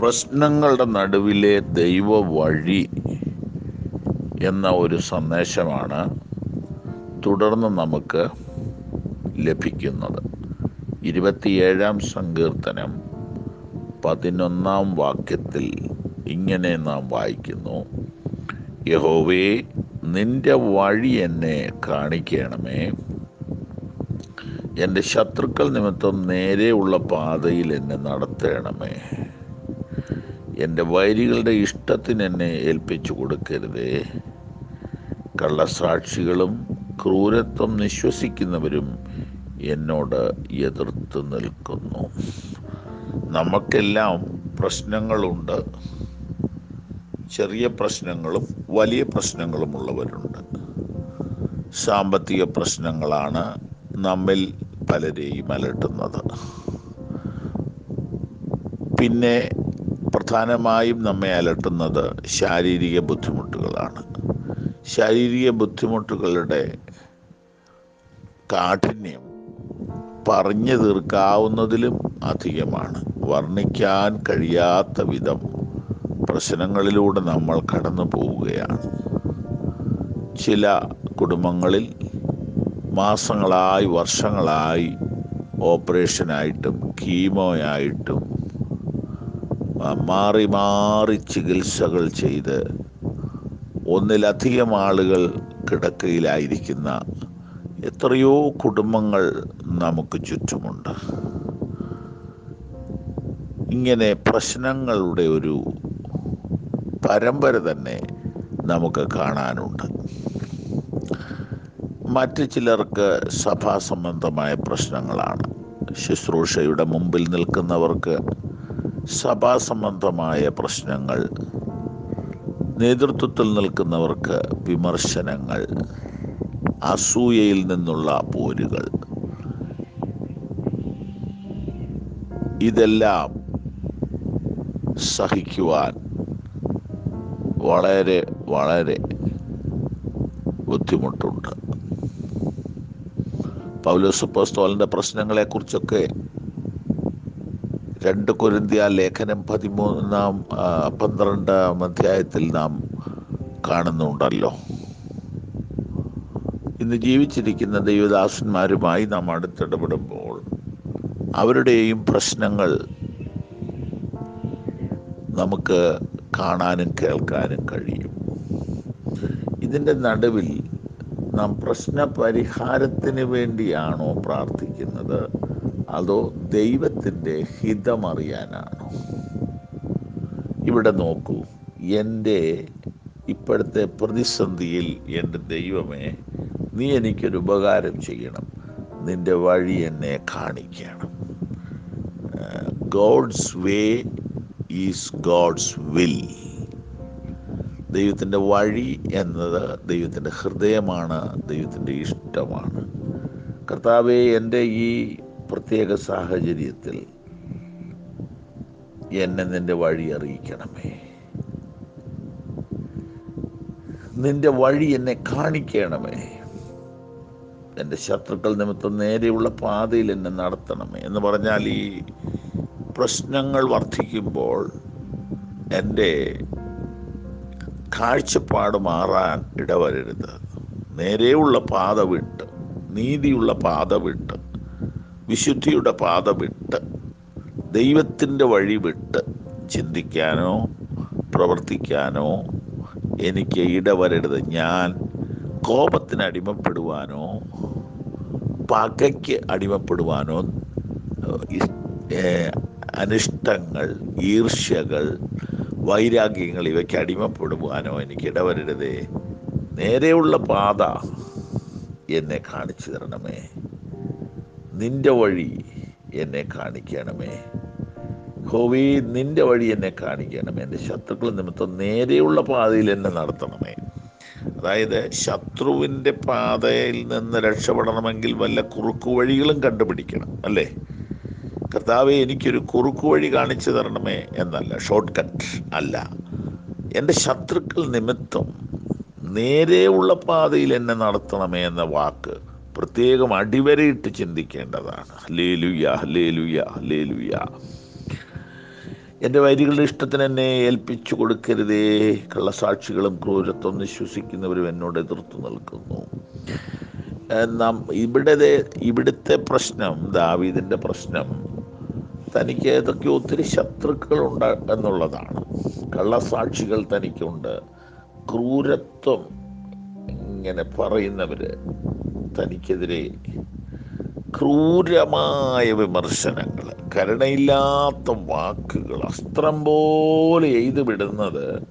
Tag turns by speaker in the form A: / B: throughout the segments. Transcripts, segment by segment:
A: പ്രശ്നങ്ങളുടെ നടുവിലെ ദൈവ വഴി എന്ന ഒരു സന്ദേശമാണ് തുടർന്ന് നമുക്ക് ലഭിക്കുന്നത്. ഇരുപത്തിയേഴാം സങ്കീർത്തനം പതിനൊന്നാം വാക്യത്തിൽ ഇങ്ങനെ നാം വായിക്കുന്നു. യഹോവേ നിന്റെ വഴി എന്നെ കാണിക്കണമേ. എന്റെ ശത്രുക്കൾ നിമിത്തം നേരെയുള്ള പാതയിൽ എന്നെ നടത്തണമേ. എന്റെ വൈരികളുടെ ഇഷ്ടത്തിന് എന്നെ ഏൽപ്പിച്ചു കൊടുക്കരുതേ. കള്ളസാക്ഷികളും ക്രൂരത്വം നിശ്വസിക്കുന്നവരും എന്നോട് എതിർത്ത് നിൽക്കുന്നു. നമുക്കെല്ലാം പ്രശ്നങ്ങളുണ്ട്. ചെറിയ പ്രശ്നങ്ങളും വലിയ പ്രശ്നങ്ങളും ഉള്ളവരുണ്ട്. സാമ്പത്തിക പ്രശ്നങ്ങളാണ് നമ്മിൽ പലരെയും അലട്ടുന്നത്. പിന്നെ പ്രധാനമായും നമ്മെ അലട്ടുന്നത് ശാരീരിക ബുദ്ധിമുട്ടുകളാണ്. ശാരീരിക ബുദ്ധിമുട്ടുകളുടെ കാഠിന്യം പറഞ്ഞു തീർക്കാവുന്നതിലും അധികമാണ്. വർണിക്കാൻ കഴിയാത്ത വിധം പ്രശ്നങ്ങളിലൂടെ നമ്മൾ കടന്നു പോവുകയാണ്. ചില കുടുംബങ്ങളിൽ മാസങ്ങളായി വർഷങ്ങളായി ഓപ്പറേഷനായിട്ടും കീമോയായിട്ടും മാറി മാറി ചികിത്സകൾ ചെയ്ത് ഒന്നിലധികം ആളുകൾ കിടക്കയിലായിരിക്കുന്ന എത്രയോ കുടുംബങ്ങൾ നമുക്ക് ചുറ്റുമുണ്ട്. ഇങ്ങനെ പ്രശ്നങ്ങളുടെ ഒരു പരമ്പര തന്നെ നമുക്ക് കാണാനുണ്ട്. മറ്റ് ചിലർക്ക് സഭാ സംബന്ധമായ പ്രശ്നങ്ങളാണ്. ശുശ്രൂഷയുടെ മുമ്പിൽ നിൽക്കുന്നവർക്ക് സഭാ സംബന്ധമായ പ്രശ്നങ്ങൾ നേതൃത്വത്തിൽ നിൽക്കുന്നവർക്ക് വിമർശനങ്ങൾ അസൂയയിൽ നിന്നുള്ള പോരുകൾ. ഇതെല്ലാം സഹിക്കുവാൻ വളരെ വളരെ ബുദ്ധിമുട്ടുണ്ട്. പൗലോസ് പോസ്തോലിന്റെ പ്രശ്നങ്ങളെക്കുറിച്ചൊക്കെ രണ്ട് കൊരിന്ത്യ ലേഖനം പതിമൂന്നാം പന്ത്രണ്ടാം അധ്യായത്തിൽ നാം കാണുന്നുണ്ടല്ലോ. ഇന്ന് ജീവിച്ചിരിക്കുന്ന ദൈവദാസന്മാരുമായി നാം അടുത്തിടപെടുമ്പോൾ അവരുടെയും പ്രശ്നങ്ങൾ നമുക്ക് കാണാനും കേൾക്കാനും കഴിയും. ഇതിന്റെ നടുവിൽ നാം പ്രശ്ന പരിഹാരത്തിന് വേണ്ടിയാണോ പ്രാർത്ഥിക്കുന്നത്? അതോ ദൈവത്തിന്റെ ഹിതമറിയാനാണോ? ഇവിടെ നോക്കൂ. എന്റെ ഇപ്പോഴത്തെ പ്രതിസന്ധിയിൽ എന്റെ ദൈവമേ നീ എനിക്കൊരു ഉപകാരം ചെയ്യണം. നിന്റെ വഴി എന്നെ കാണിക്കണം. God's way is God's will. ദൈവത്തിന്റെ വഴി എന്നത് ദൈവത്തിന്റെ ഹൃദയമാണ് ദൈവത്തിന്റെ ഇഷ്ടമാണ്. കർത്താവെ എന്റെ ഈ പ്രത്യേക സാഹചര്യത്തിൽ എന്നെ നിന്റെ വഴി അറിയിക്കണമേ. നിന്റെ വഴി എന്നെ കാണിക്കണമേ. എന്റെ ശത്രുക്കൾ നിമിത്തം നേരെയുള്ള പാതയിൽ എന്നെ നടത്തണമേ എന്ന് പറഞ്ഞാൽ ഈ പ്രശ്നങ്ങൾ വർദ്ധിക്കുമ്പോൾ എന്റെ കാഴ്ചപ്പാട് മാറാൻ ഇടവരരുത്. നേരെയുള്ള പാത വിട്ട് നീതിയുള്ള പാത വിട്ട് വിശുദ്ധിയുടെ പാത വിട്ട് ദൈവത്തിന്റെ വഴി വിട്ട് ചിന്തിക്കാനോ പ്രവർത്തിക്കാനോ എനിക്ക് ഇടവരരുത്. ഞാൻ കോപത്തിന് അടിമപ്പെടുവാനോ പകയ്ക്ക് അടിമപ്പെടുവാനോ അനിഷ്ടങ്ങൾ ഈർഷ്യകൾ വൈരാഗ്യങ്ങൾ ഇവയ്ക്ക് അടിമപ്പെടുവാനോ എനിക്ക് ഇടവരരുതേ. നേരെയുള്ള പാത എന്നെ കാണിച്ചു തരണമേ. നിന്റെ വഴി എന്നെ കാണിക്കണമേ. ഹോവി നിന്റെ വഴി എന്നെ കാണിക്കണമേ. എന്റെ ശത്രുക്കൾ നിമിത്തം നേരെയുള്ള പാതയിൽ എന്നെ നടത്തണമേ. അതായത് ശത്രുവിന്റെ പാതയിൽ നിന്ന് രക്ഷപ്പെടണമെങ്കിൽ വല്ല കുറുക്കു വഴികളും കണ്ടുപിടിക്കണം അല്ലേ? കർത്താവെ എനിക്കൊരു കുറുക്കു വഴി കാണിച്ചു തരണമേ എന്നല്ല ഷോർട്ട് കട്ട് അല്ല. എന്റെ ശത്രുക്കൾ നിമിത്തം നേരെയുള്ള പാതയിൽ എന്നെ നടത്തണമേ എന്ന വാക്ക് പ്രത്യേകം അടിവരയിട്ട് ചിന്തിക്കേണ്ടതാണ്. ലേലുയ ലേലുയ ലേലുയ എന്റെ വൈരികളുടെ ഇഷ്ടത്തിന് എന്നെ ഏൽപ്പിച്ചു കൊടുക്കരുതേ. കള്ളസാക്ഷികളും ക്രൂരത്വം വിശ്വസിക്കുന്നവരും എന്നോട് എതിർത്തു നിൽക്കുന്നു. നാം ഇവിടെ ഇവിടുത്തെ പ്രശ്നം ദാവീദിന്റെ പ്രശ്നം തനിക്ക് ഏതൊക്കെ ഒത്തിരി ശത്രുക്കളുണ്ട് എന്നുള്ളതാണ്. കള്ളസാക്ഷികൾ തനിക്കുണ്ട്. ക്രൂരത്വം ഇങ്ങനെ പറയുന്നവർ തനിക്കെതിരെ ക്രൂരമായ വിമർശനങ്ങൾ കരുണയില്ലാത്ത വാക്കുകൾ അസ്ത്രം പോലെ എഴുതി വിടുന്നത്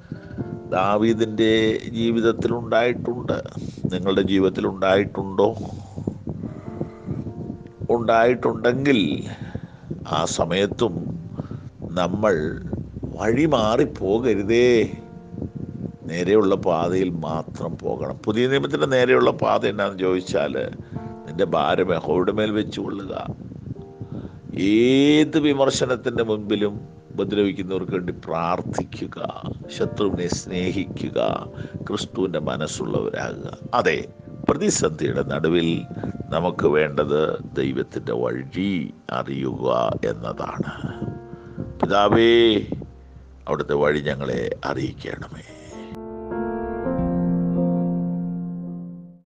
A: ദാവീദിന്റെ ജീവിതത്തിൽ ഉണ്ടായിട്ടുണ്ട്. നിങ്ങളുടെ ജീവിതത്തിൽ ഉണ്ടായിട്ടുണ്ടോ? ഉണ്ടായിട്ടുണ്ടെങ്കിൽ ആ സമയത്തും നമ്മൾ വഴി മാറിപ്പോകരുതേ നേരെയുള്ള പാതയിൽ മാത്രം പോകണം. പുതിയ നിയമത്തിന്റെ നേരെയുള്ള പാത എന്നാന്ന് ചോദിച്ചാൽ നിന്റെ ഭാരം യഹോയുടെ മേൽ വെച്ച് കൊള്ളുക. ഏത് വിമർശനത്തിന്റെ മുൻപിലും ഉപദ്രവിക്കുന്നവർക്ക് വേണ്ടി പ്രാർത്ഥിക്കുക ശത്രുവിനെ സ്നേഹിക്കുക ക്രിസ്തുവിന്റെ മനസ്സുള്ളവരാകുക. അതെ പ്രതിസന്ധിയുടെ നടുവിൽ നമുക്ക് വേണ്ടത് ദൈവത്തിന്റെ വഴി അറിയുക എന്നതാണ്. പിതാവേ അവിടുത്തെ വഴി ഞങ്ങളെ അറിയിക്കണമേ.